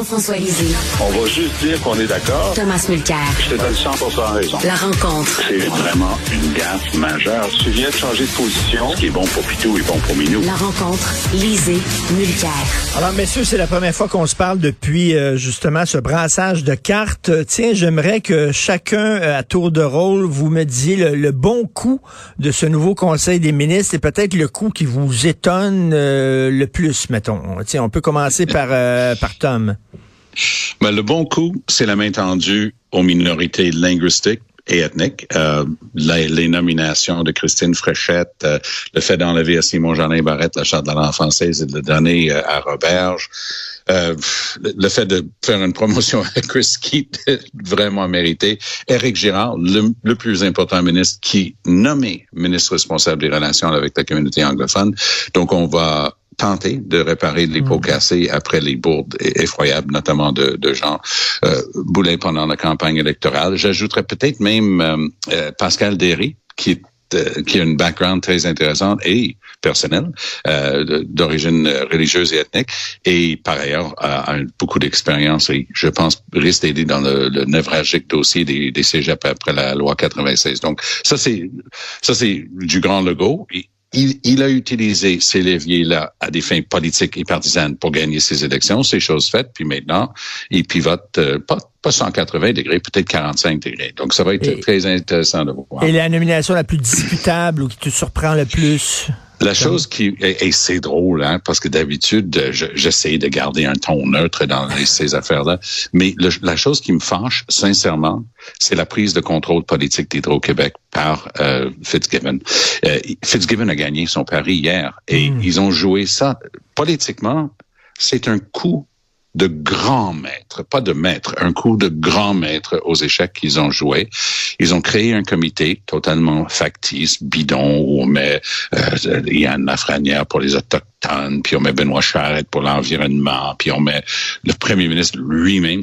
Jean-François Lisée. On va juste dire qu'on est d'accord. Thomas Mulcair. Je te donne 100 raison. La rencontre. C'est vraiment une gaffe majeure. Tu viens de changer de position. Ce qui est bon pour Pitou est bon pour Minou. La rencontre. Lisée. Mulcair. Alors, messieurs, c'est la première fois qu'on se parle depuis euh, justement ce brassage de cartes. Tiens, j'aimerais que chacun, euh, à tour de rôle, vous me disiez le, le bon coup de ce nouveau Conseil des ministres et peut-être le coup qui vous étonne euh, le plus, mettons. Tiens, on peut commencer par, euh, par Tom. Ben, le bon coup, c'est la main tendue aux minorités linguistiques et ethniques. Euh, les, les, nominations de Christine Fréchette, euh, le fait d'enlever à Simon Jolin Barrette la charte de la langue française et de le donner euh, à Roberge. Euh, le fait de faire une promotion à Chris Keith, vraiment mérité. Éric Girard, le, le, plus important ministre qui nommé ministre responsable des relations avec la communauté anglophone. Donc, on va tenter de réparer les pots cassés après les bourdes effroyables, notamment de, de Jean euh, Boulet pendant la campagne électorale. J'ajouterais peut-être même euh, euh, Pascal Derry, qui est qui a une background très intéressante et personnelle, euh, d'origine religieuse et ethnique, et par ailleurs a, a beaucoup d'expérience et je pense risque d'aider dans le, le névralgique dossier des, des cégeps après la loi 96. Donc ça c'est ça c'est du grand logo. Et, il, il, a utilisé ces leviers-là à des fins politiques et partisanes pour gagner ses élections. C'est chose faite. Puis maintenant, il pivote euh, pas, pas 180 degrés, peut-être 45 degrés. Donc, ça va être et, très intéressant de voir. Et la nomination la plus discutable ou qui te surprend le plus? La chose qui et, et c'est drôle hein, parce que d'habitude j'essaie de garder un ton neutre dans ces affaires-là, mais le, la chose qui me fâche sincèrement, c'est la prise de contrôle politique d'Hydro-Québec par euh, Fitzgibbon. Euh, Fitzgibbon a gagné son pari hier et mmh. ils ont joué ça politiquement. C'est un coup de grand maître, pas de maître, un coup de grand maître aux échecs qu'ils ont joué. Ils ont créé un comité totalement factice, bidon, où on met euh, Yann Lafrenière pour les autochtones, puis on met Benoît Charette pour l'environnement, puis on met le premier ministre lui-même.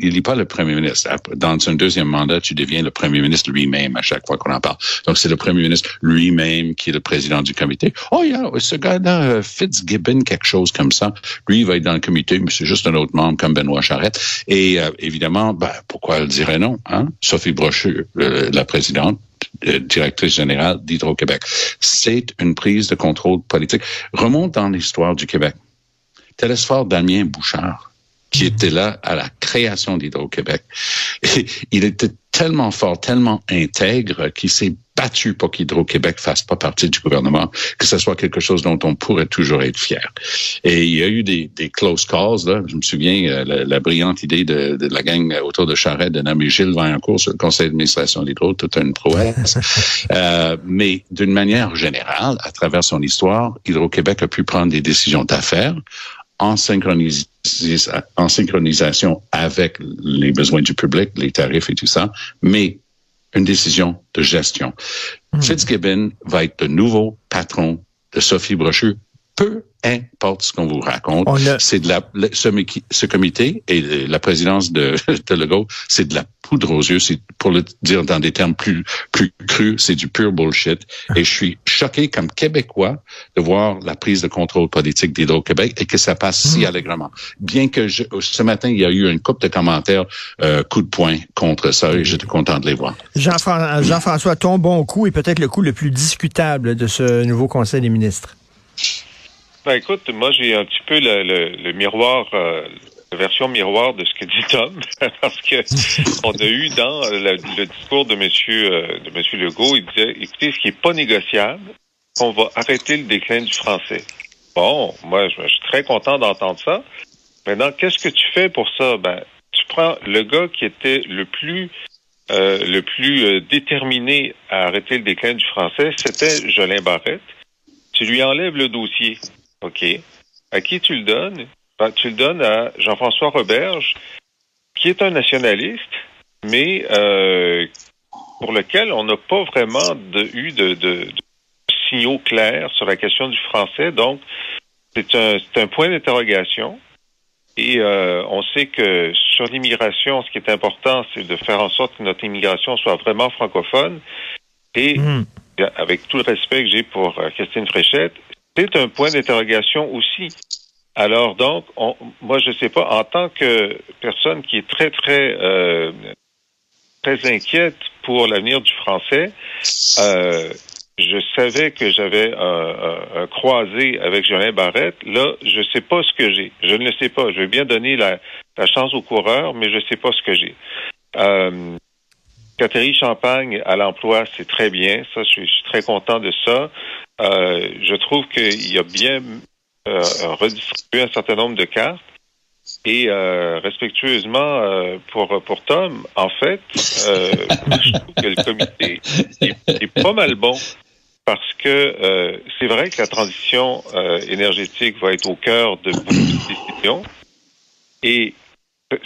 il n'est pas le premier ministre. Dans un deuxième mandat, tu deviens le premier ministre lui-même à chaque fois qu'on en parle. Donc, c'est le premier ministre lui-même qui est le président du comité. Oh, yeah, ce gars-là, Fitzgibbon, quelque chose comme ça, lui, il va être dans le comité, mais c'est juste un autre membre comme Benoît Charette. Et euh, évidemment, ben, pourquoi elle dirait non? Hein? Sophie Brochu, euh, la présidente, euh, directrice générale d'Hydro-Québec. C'est une prise de contrôle politique. Remonte dans l'histoire du Québec. Télésphore Damien Bouchard, qui était là à la création d'Hydro-Québec. Il était tellement fort, tellement intègre qu'il s'est battu pour qu'Hydro-Québec fasse pas partie du gouvernement, que ce soit quelque chose dont on pourrait toujours être fier. Et il y a eu des, des close calls, là. Je me souviens, euh, la, la, brillante idée de, de, la gang autour de Charette de nommer Gilles Vaillancourt sur le conseil d'administration d'Hydro, toute une prouesse. euh, mais d'une manière générale, à travers son histoire, Hydro-Québec a pu prendre des décisions d'affaires en, synchronis en synchronisation avec les besoins du public, les tarifs et tout ça, mais une décision de gestion. Mmh. Fitzgibbon va être le nouveau patron de Sophie Brochu, peu importe ce qu'on vous raconte. On a- C'est de la, ce, ce comité et la présidence de, de Legault, c'est de la poudre aux yeux. C'est pour le dire dans des termes plus plus crus, c'est du pur bullshit. Et je suis choqué comme Québécois de voir la prise de contrôle politique d'Hydro-Québec et que ça passe si allègrement. Bien que je, ce matin il y a eu une coupe de commentaires euh, coup de poing contre ça et j'étais content de les voir. Jean-Fran- Jean-François, ton bon coup est peut-être le coup le plus discutable de ce nouveau Conseil des ministres. Ben écoute, moi j'ai un petit peu le, le, le miroir, euh, la version miroir de ce que dit Tom, parce que on a eu dans le, le discours de Monsieur euh, de Monsieur Legault, il disait, écoutez, ce qui est pas négociable, on va arrêter le déclin du français. Bon, moi je, je suis très content d'entendre ça. Maintenant, qu'est-ce que tu fais pour ça? Ben, tu prends le gars qui était le plus euh, le plus euh, déterminé à arrêter le déclin du français, c'était Jolin Barrette. Tu lui enlèves le dossier. OK. À qui tu le donnes? Ben, tu le donnes à Jean-François Roberge, qui est un nationaliste, mais euh, pour lequel on n'a pas vraiment de- eu de, de- de signaux clairs sur la question du français. Donc, c'est un, c'est un point d'interrogation. Et euh, on sait que sur l'immigration, ce qui est important, c'est de faire en sorte que notre immigration soit vraiment francophone. Et Hmm. avec tout le respect que j'ai pour euh, Christine Fréchette, c'est un point d'interrogation aussi. Alors donc, on- moi je sais pas, en tant que personne qui est très très euh, très inquiète pour l'avenir du français, euh, je savais que j'avais un, croisé avec Jolin Barrette. Là, je sais pas ce que j'ai. Je ne le sais pas. Je vais bien donner la, chance au coureur, mais je sais pas ce que j'ai. Euh, Catherine Champagne à l'emploi, c'est très bien. Ça, je suis très content de ça. Euh, je trouve qu'il y a bien euh, redistribué un certain nombre de cartes. Et euh, respectueusement euh, pour pour Tom, en fait, euh, je trouve que le comité est, est pas mal bon parce que euh, c'est vrai que la transition euh, énergétique va être au cœur de beaucoup de décisions. Et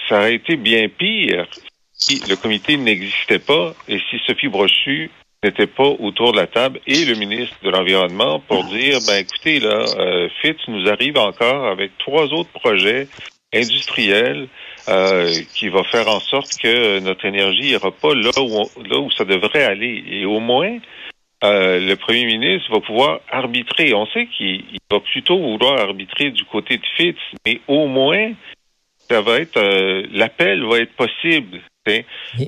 ça aurait été bien pire si le comité n'existait pas et si Sophie Brochu n'était pas autour de la table et le ministre de l'Environnement pour dire, ben écoutez, là, euh, Fitz nous arrive encore avec trois autres projets industriels euh, qui va faire en sorte que notre énergie ira pas là où, on- là où ça devrait aller. Et au moins, euh, le premier ministre va pouvoir arbitrer. On sait qu'il il va plutôt vouloir arbitrer du côté de Fitz, mais au moins, ça va être euh, l'appel va être possible. Oui.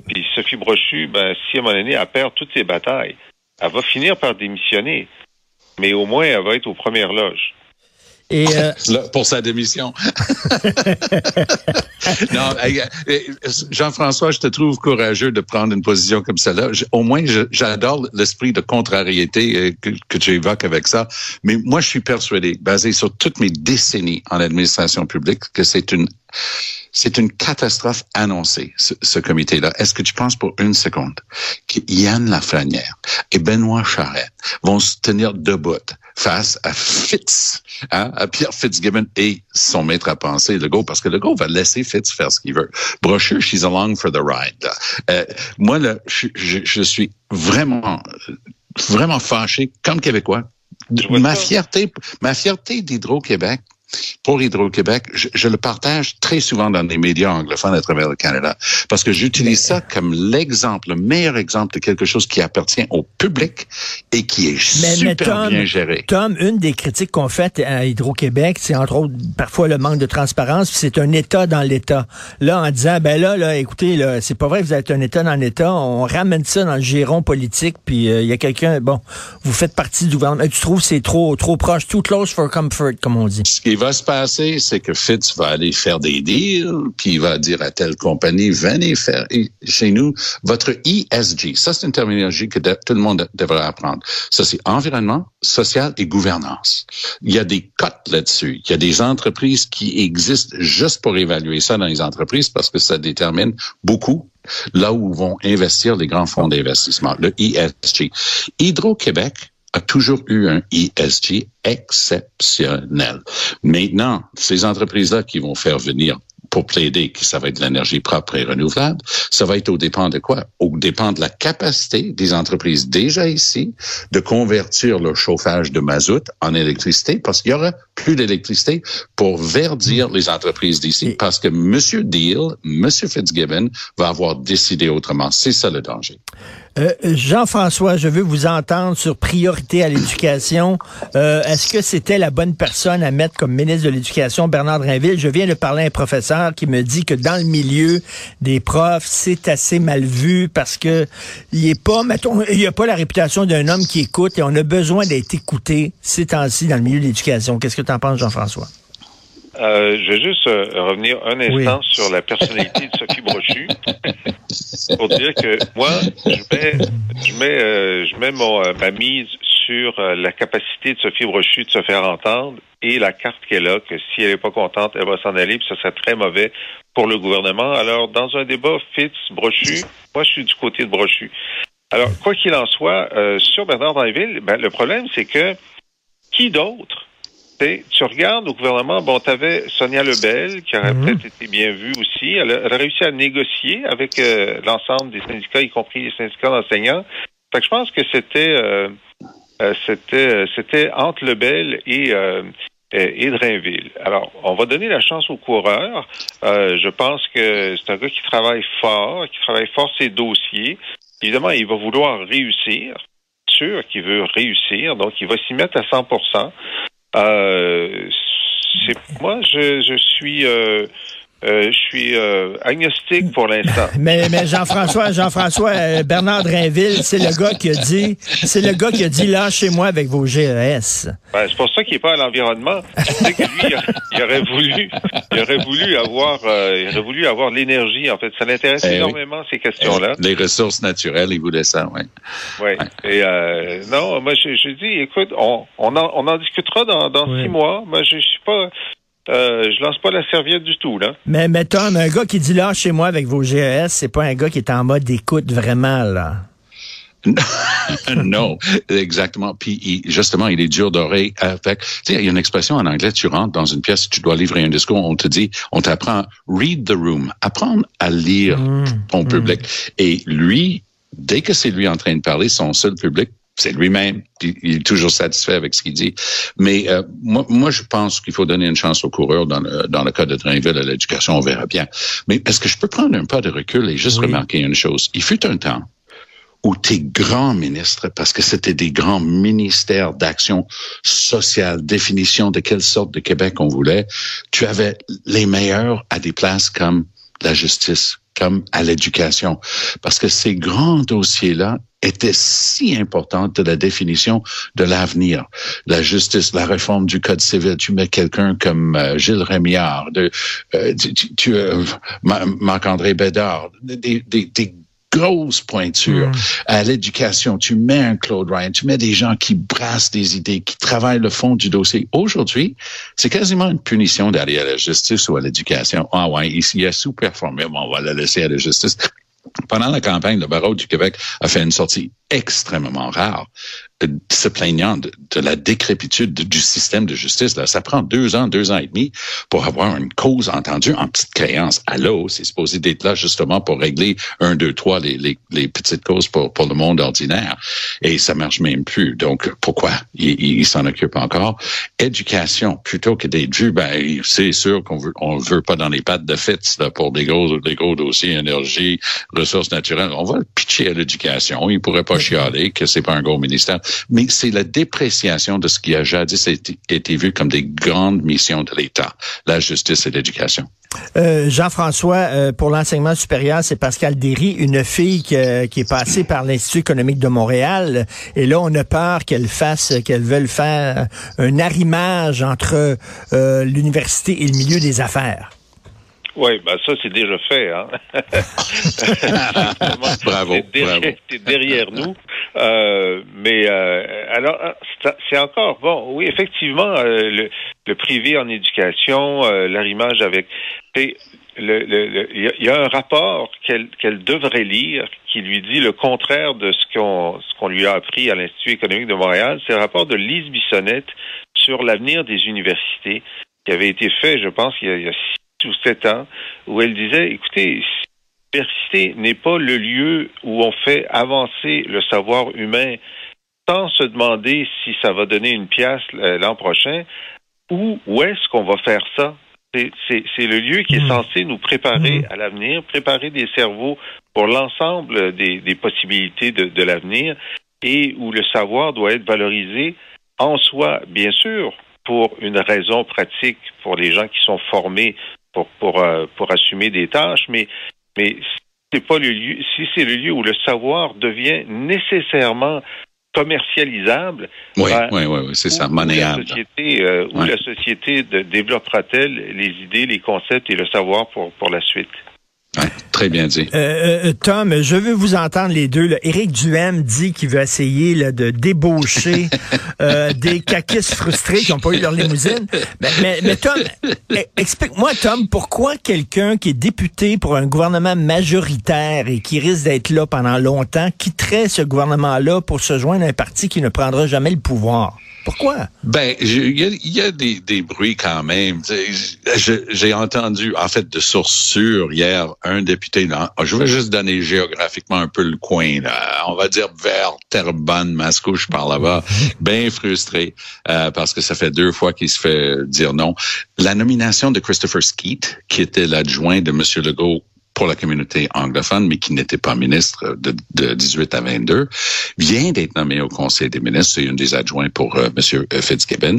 Puis Sophie Brochu, ben, si à un moment donné, elle perd toutes ses batailles, elle va finir par démissionner. Mais au moins, elle va être aux premières loges. Et euh, Là, pour sa démission. non, Jean-François, je te trouve courageux de prendre une position comme celle-là. Au moins, j'adore l'esprit de contrariété euh, que, que tu évoques avec ça. Mais moi, je suis persuadé, basé sur toutes mes décennies en administration publique, que c'est une c'est une catastrophe annoncée, ce, ce comité-là. Est-ce que tu penses pour une seconde qu'Yann Lafrenière et Benoît Charette vont se tenir debout face à Fitz, hein, à Pierre Fitzgibbon et son maître à penser, Legault, parce que Legault va laisser Fitz faire ce qu'il veut. Brochu, she's along for the ride. Euh, moi, là, je, je, je suis vraiment, vraiment fâché comme Québécois. Ma fierté, ma fierté d'Hydro-Québec, pour Hydro-Québec, je, je le partage très souvent dans les médias anglophones à travers le Canada, parce que j'utilise ça comme l'exemple, le meilleur exemple de quelque chose qui appartient au public et qui est Mais- mais super Tom, bien géré. Tom, une des critiques qu'on fait à Hydro-Québec, c'est entre autres parfois le manque de transparence, puis c'est un État dans l'État. Là, en disant, ben là, là, écoutez, là, c'est pas vrai que vous êtes un État dans l'État, on ramène ça dans le giron politique, puis euh, il y a quelqu'un, bon, vous faites partie du gouvernement. Tu trouves que c'est trop, trop proche, too close for comfort, comme on dit. Ce qui va se passer, c'est que Fitz va aller faire des deals, puis il va dire à telle compagnie, venez faire chez nous votre ESG. Ça, c'est une terminologie que tout le monde devrait apprendre. Ça, c'est environnement, social et gouvernance. Il y a des cotes là-dessus. Il y a des entreprises qui existent juste pour évaluer ça dans les entreprises parce que ça détermine beaucoup là où vont investir les grands fonds d'investissement, le ESG. Hydro-Québec a toujours eu un ESG exceptionnel. Maintenant, ces entreprises-là qui vont faire venir pour plaider que ça va être de l'énergie propre et renouvelable, ça va être au dépend de quoi? Au dépend de la capacité des entreprises déjà ici de convertir leur chauffage de mazout en électricité parce qu'il y aura plus d'électricité pour verdir les entreprises d'ici parce que Monsieur Deal, Monsieur Fitzgibbon va avoir décidé autrement. C'est ça le danger. Euh, Jean-François, je veux vous entendre sur priorité à l'éducation. Euh, Est-ce que c'était la bonne personne à mettre comme ministre de l'Éducation, Bernard Drinville? Je viens de parler à un professeur qui me dit que dans le milieu des profs, c'est assez mal vu parce que il est pas, mettons, il a pas la réputation d'un homme qui écoute et on a besoin d'être écouté ces temps-ci dans le milieu de l'éducation. Qu'est-ce que tu en penses, Jean-François? Euh, je vais juste euh, revenir un instant sur la personnalité de Sophie Brochu pour dire que moi, je mets, je mets, euh, je mets mon, euh, ma mise sur euh, la capacité de Sophie Brochu de se faire entendre et la carte qu'elle a, que si elle n'est pas contente, elle va s'en aller, puis ça serait très mauvais pour le gouvernement. Alors, dans un débat Fitz-Brochu, moi, je suis du côté de Brochu. Alors, quoi qu'il en soit, sur Bernard Danville, ben, le problème, c'est que qui d'autre tu regardes au gouvernement, bon, tu avais Sonia Lebel, qui aurait peut-être été bien vue aussi. Elle a, elle a réussi à négocier avec euh, l'ensemble des syndicats, y compris les syndicats d'enseignants. Fait que je pense que c'était euh, euh, c'était c'était entre Lebel et et Drainville. Alors, on va donner la chance aux coureurs. je pense que c'est un gars qui travaille fort, qui travaille fort ses dossiers. Évidemment, il va vouloir réussir. Sûr qu'il veut réussir, donc il va s'y mettre à 100 euh, c'est moi, je, je suis euh, euh, je suis euh, agnostique pour l'instant. Mais, mais Jean-François, Jean-François, euh, Bernard Drainville, c'est le gars qui a dit, c'est le gars qui a dit lâchez-moi avec vos GES. Ben, c'est pour ça qu'il n'est pas à l'environnement. Sais que lui, il, aurait voulu, il aurait voulu avoir, il aurait voulu avoir l'énergie. En fait, ça l'intéresse eh énormément ces questions-là. Les ressources naturelles, il voulait ça, oui. Oui. Et non, moi, je, je dis, écoute, on, on en, on en discutera dans, dans six mois. Moi, je, je suis pas euh, je lance pas la serviette du tout, là. Mais, mais Tom, un gars qui dit là chez moi avec vos GES, c'est pas un gars qui est en mode d'écoute vraiment, là. non, exactement. Puis justement, il est dur d'oreille. Avec, tu sais, il y a une expression en anglais. Tu rentres dans une pièce, tu dois livrer un discours. On te dit, on t'apprend read the room, apprendre à lire mmh, ton mmh. public. Et lui, dès que c'est lui en train de parler, son seul public c'est lui-même. Il est toujours satisfait avec ce qu'il dit. Mais euh, moi, moi, je pense qu'il faut donner une chance aux coureurs dans le, dans le cas de Drainville à l'éducation. On verra bien. Mais est-ce que je peux prendre un pas de recul et juste remarquer une chose? Il fut un temps où tes grands ministres, parce que c'était des grands ministères d'action sociale, définition de quelle sorte de Québec on voulait, tu avais les meilleurs à des places comme la justice, comme à l'éducation. Parce que ces grands dossiers-là étaient si importants de la définition de l'avenir. La justice, la réforme du Code civil. Tu mets quelqu'un comme euh, Gilles Rémillard, de, euh, tu, tu euh, Marc-André Bédard, des, des, des grosse pointure mm. à l'éducation. Tu mets un Claude Ryan, tu mets des gens qui brassent des idées, qui travaillent le fond du dossier. Aujourd'hui, c'est quasiment une punition d'aller à la justice ou à l'éducation. Ah ouais, ici, il a sous-performé, bon, on va le laisser à la justice. Pendant la campagne, le barreau du Québec a fait une sortie extrêmement rare se plaignant de, la décrépitude du système de justice. Là. Ça prend deux ans, deux ans et demi pour avoir une cause entendue en petite créance. Allô, c'est supposé d'être là justement pour régler un, deux, trois, les, les, les, petites causes pour, pour le monde ordinaire. Et ça marche même plus. Donc, pourquoi? Il, il, s'en occupe encore? Éducation, plutôt que d'être vu, ben, c'est sûr qu'on veut, on veut pas dans les pattes de Fitz là, pour des gros, des gros dossiers énergie, ressources naturelles. On va le pitcher à l'éducation. Il pourrait pas chialer que c'est pas un gros ministère mais c'est la dépréciation de ce qui a jadis été, vu comme des grandes missions de l'État, la justice et l'éducation. Euh, Jean-François, euh, pour l'enseignement supérieur, c'est Pascal Derry, une fille qui, qui est passée par l'Institut économique de Montréal. Et là, on a peur qu'elle fasse, qu'elle veuille faire un arrimage entre euh, l'université et le milieu des affaires. Oui, ben ça, c'est déjà fait. Hein? bravo. C'est derrière, derrière, nous. Euh, mais euh, alors, c'est encore bon. Oui, effectivement, euh, le, le, privé en éducation, euh, l'arrimage avec. Il le, y, a un rapport qu'elle devrait lire qui lui dit le contraire de ce qu'on lui a appris à l'Institut économique de Montréal. C'est le rapport de Lise Bissonnette sur l'avenir des universités qui avait été fait, je pense, il y a, il y a ou sept ans, où elle disait, écoutez, l'université n'est pas le lieu où on fait avancer le savoir humain sans se demander si ça va donner une pièce euh, l'an prochain. où, où est-ce qu'on va faire ça? C'est le lieu qui est Mm. censé nous préparer Mm. à l'avenir, préparer des cerveaux pour l'ensemble des, des possibilités de, de l'avenir et où le savoir doit être valorisé en soi, bien sûr, pour une raison pratique pour les gens qui sont formés pour, pour, euh, pour assumer des tâches, mais, mais c'est pas le lieu, si c'est le lieu où le savoir devient nécessairement commercialisable, Oui, ben, oui, oui, oui, c'est ça, où la monnayable. société, euh, où Ouais. la société de- développera-t-elle les idées, les concepts et le savoir pour, pour la suite? Ouais, très bien dit. Euh, euh, Tom, je veux vous entendre les deux. Là. Éric Duhem dit qu'il veut essayer là, de débaucher euh, des caquistes frustrés qui n'ont pas eu leur limousine. Mais, mais, mais Tom, e- explique-moi, Tom, pourquoi quelqu'un qui est député pour un gouvernement majoritaire et qui risque d'être là pendant longtemps quitterait ce gouvernement-là pour se joindre à un parti qui ne prendra jamais le pouvoir? Pourquoi? Ben, il y y a des, des bruits quand même. J'ai entendu, en fait, de sources sûres hier, un député, dans, je vais juste donner géographiquement un peu le coin, là. on va dire vers Terrebonne, Mascouche par là-bas, bien frustré euh, parce que ça fait deux fois qu'il se fait dire non. La nomination de Christopher Skeet, qui était l'adjoint de M. Legault pour la communauté anglophone, mais qui n'était pas ministre de, de 18 à 22, vient d'être nommé au Conseil des ministres. C'est une des adjoints pour euh, M. Fitzgibbon.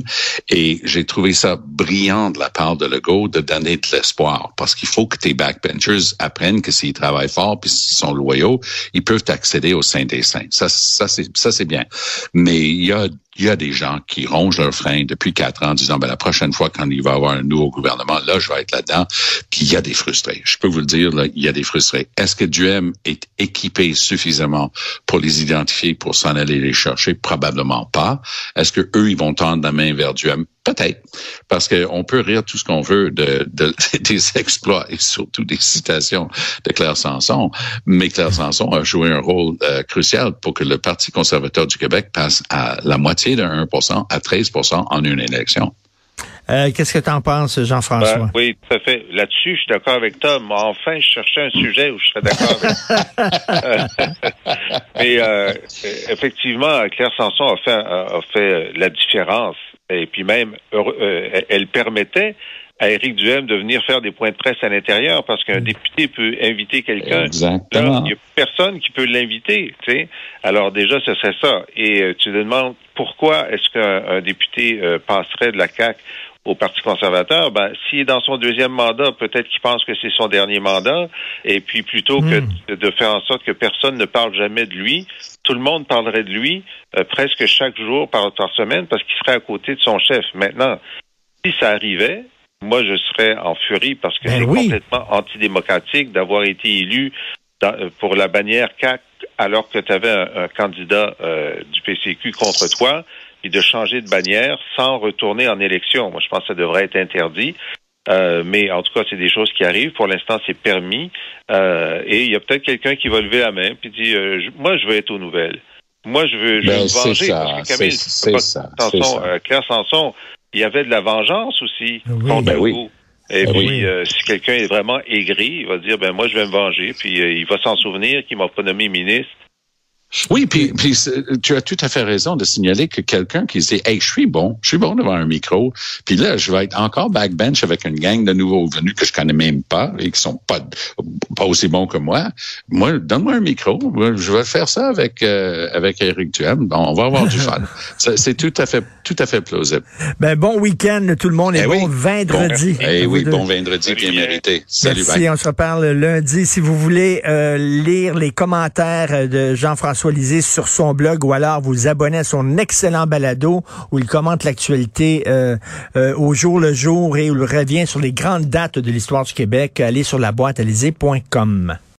Et j'ai trouvé ça brillant de la part de Legault de donner de l'espoir, parce qu'il faut que tes backbenchers apprennent que s'ils travaillent fort puis s'ils sont loyaux, ils peuvent accéder au sein des saints. Ça, ça c'est bien. Mais il y a il y a des gens qui rongent leurs freins depuis quatre ans disant, ben, la prochaine fois, quand il va y avoir un nouveau gouvernement, là, je vais être là-dedans. Puis il y a des frustrés. Je peux vous le dire, là, il y a des frustrés. Est-ce que Duhem est équipé suffisamment pour les identifier, pour s'en aller les chercher? Probablement pas. Est-ce que eux, ils vont tendre la main vers Duhem? Peut-être. Parce qu'on peut rire tout ce qu'on veut de, de, des exploits et surtout des citations de Claire Sanson. Mais Claire Sanson a joué un rôle euh, crucial pour que le Parti conservateur du Québec passe à la moitié de 1% à 13% en une élection. Euh, Qu'est-ce que tu en penses, Jean-François? Ben, oui, tout à fait. Là-dessus, je suis d'accord avec Tom. Enfin, je cherchais un sujet où je serais d'accord avec Mais euh, effectivement, Claire Sanson a fait, a fait la différence. Et puis même, euh, elle permettait à Éric Duhem de venir faire des points de presse à l'intérieur parce qu'un député peut inviter quelqu'un. Exactement. il n'y a personne qui peut l'inviter. Tu sais. Alors déjà, ce serait ça. Et euh, tu te demandes pourquoi est-ce qu'un député euh, passerait de la CAQ au Parti conservateur, ben, s'il est dans son deuxième mandat, peut-être qu'il pense que c'est son dernier mandat. Et puis, plutôt que de faire en sorte que personne ne parle jamais de lui, tout le monde parlerait de lui euh, presque chaque jour par, par semaine parce qu'il serait à côté de son chef. Maintenant, si ça arrivait, moi, je serais en furie parce que Ben c'est oui. complètement antidémocratique d'avoir été élu dans- pour la bannière CAC alors que tu avais un, un candidat euh, du PCQ contre toi et de changer de bannière sans retourner en élection. Moi, je pense que ça devrait être interdit. Euh, mais en tout cas, c'est des choses qui arrivent. Pour l'instant, c'est permis. Euh, et il y a peut-être quelqu'un qui va lever la main puis dit euh, je- Moi, je veux être aux nouvelles. Moi, je veux, je veux Ben, me c'est venger. ça, parce que Camille, c'est- c'est pas- c'est ça, c'est Sanson, ça. euh, Claire Sanson, il y avait de la vengeance aussi Oui. contre Ben oui. Et Ben puis, oui. euh, si quelqu'un est vraiment aigri, il va dire, ben moi, je vais me venger. Puis, euh, il va s'en souvenir qu'il m'a pas nommé ministre. Oui, puis, tu as tout à fait raison de signaler que quelqu'un qui se dit Hey, je suis bon, je suis bon devant un micro, puis là, je vais être encore backbench avec une gang de nouveaux venus que je connais même pas et qui sont pas, pas aussi bons que moi. Moi, donne-moi un micro, je vais faire ça avec euh, avec Eric Duhem. Bon, on va avoir du fun. C'est tout à fait tout à fait plausible. Ben, bon week-end, tout le monde, et Eh bon oui. vendredi. Eh oui, deux. bon vendredi bien mérité. Salut, Merci, bye. on se reparle lundi. Si vous voulez euh, lire les commentaires de Jean-François Lisée sur son blog ou alors vous abonner à son excellent balado où il commente l'actualité euh, euh, au jour le jour et où il revient sur les grandes dates de l'histoire du Québec, allez sur la boîte